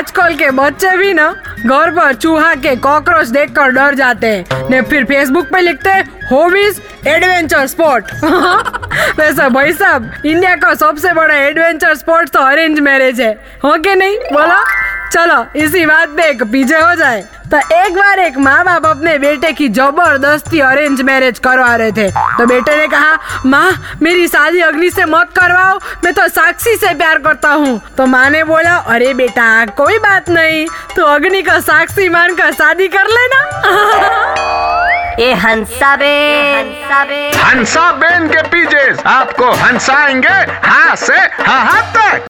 आजकल के बच्चे भी ना घर पर चूहा के कॉकरोच देखकर डर जाते हैं। ने फिर फेसबुक पे लिखते हैं होबीज एडवेंचर स्पोर्ट वैसे भाई साहब इंडिया का सबसे बड़ा एडवेंचर स्पोर्ट तो अरेंज मैरिज है। हो के नहीं? बोला। चलो, इसी बात पे एक पीछे हो जाए। तो एक बार एक माँ बाप अपने बेटे की ज़बरदस्ती अरेंज मैरिज करवा रहे थे तो बेटे ने कहा माँ मेरी शादी अग्नि से मत करवाओ मैं तो साक्षी से प्यार करता हूँ तो माँ ने बोला अरे बेटा कोई बात नहीं तो अग्नि का साक्षी मानकर शादी कर लेना ये हंसा बे हंसा बे हंसा बेन के पीजे आपको हंसाएँगे हाँ से हाँ तक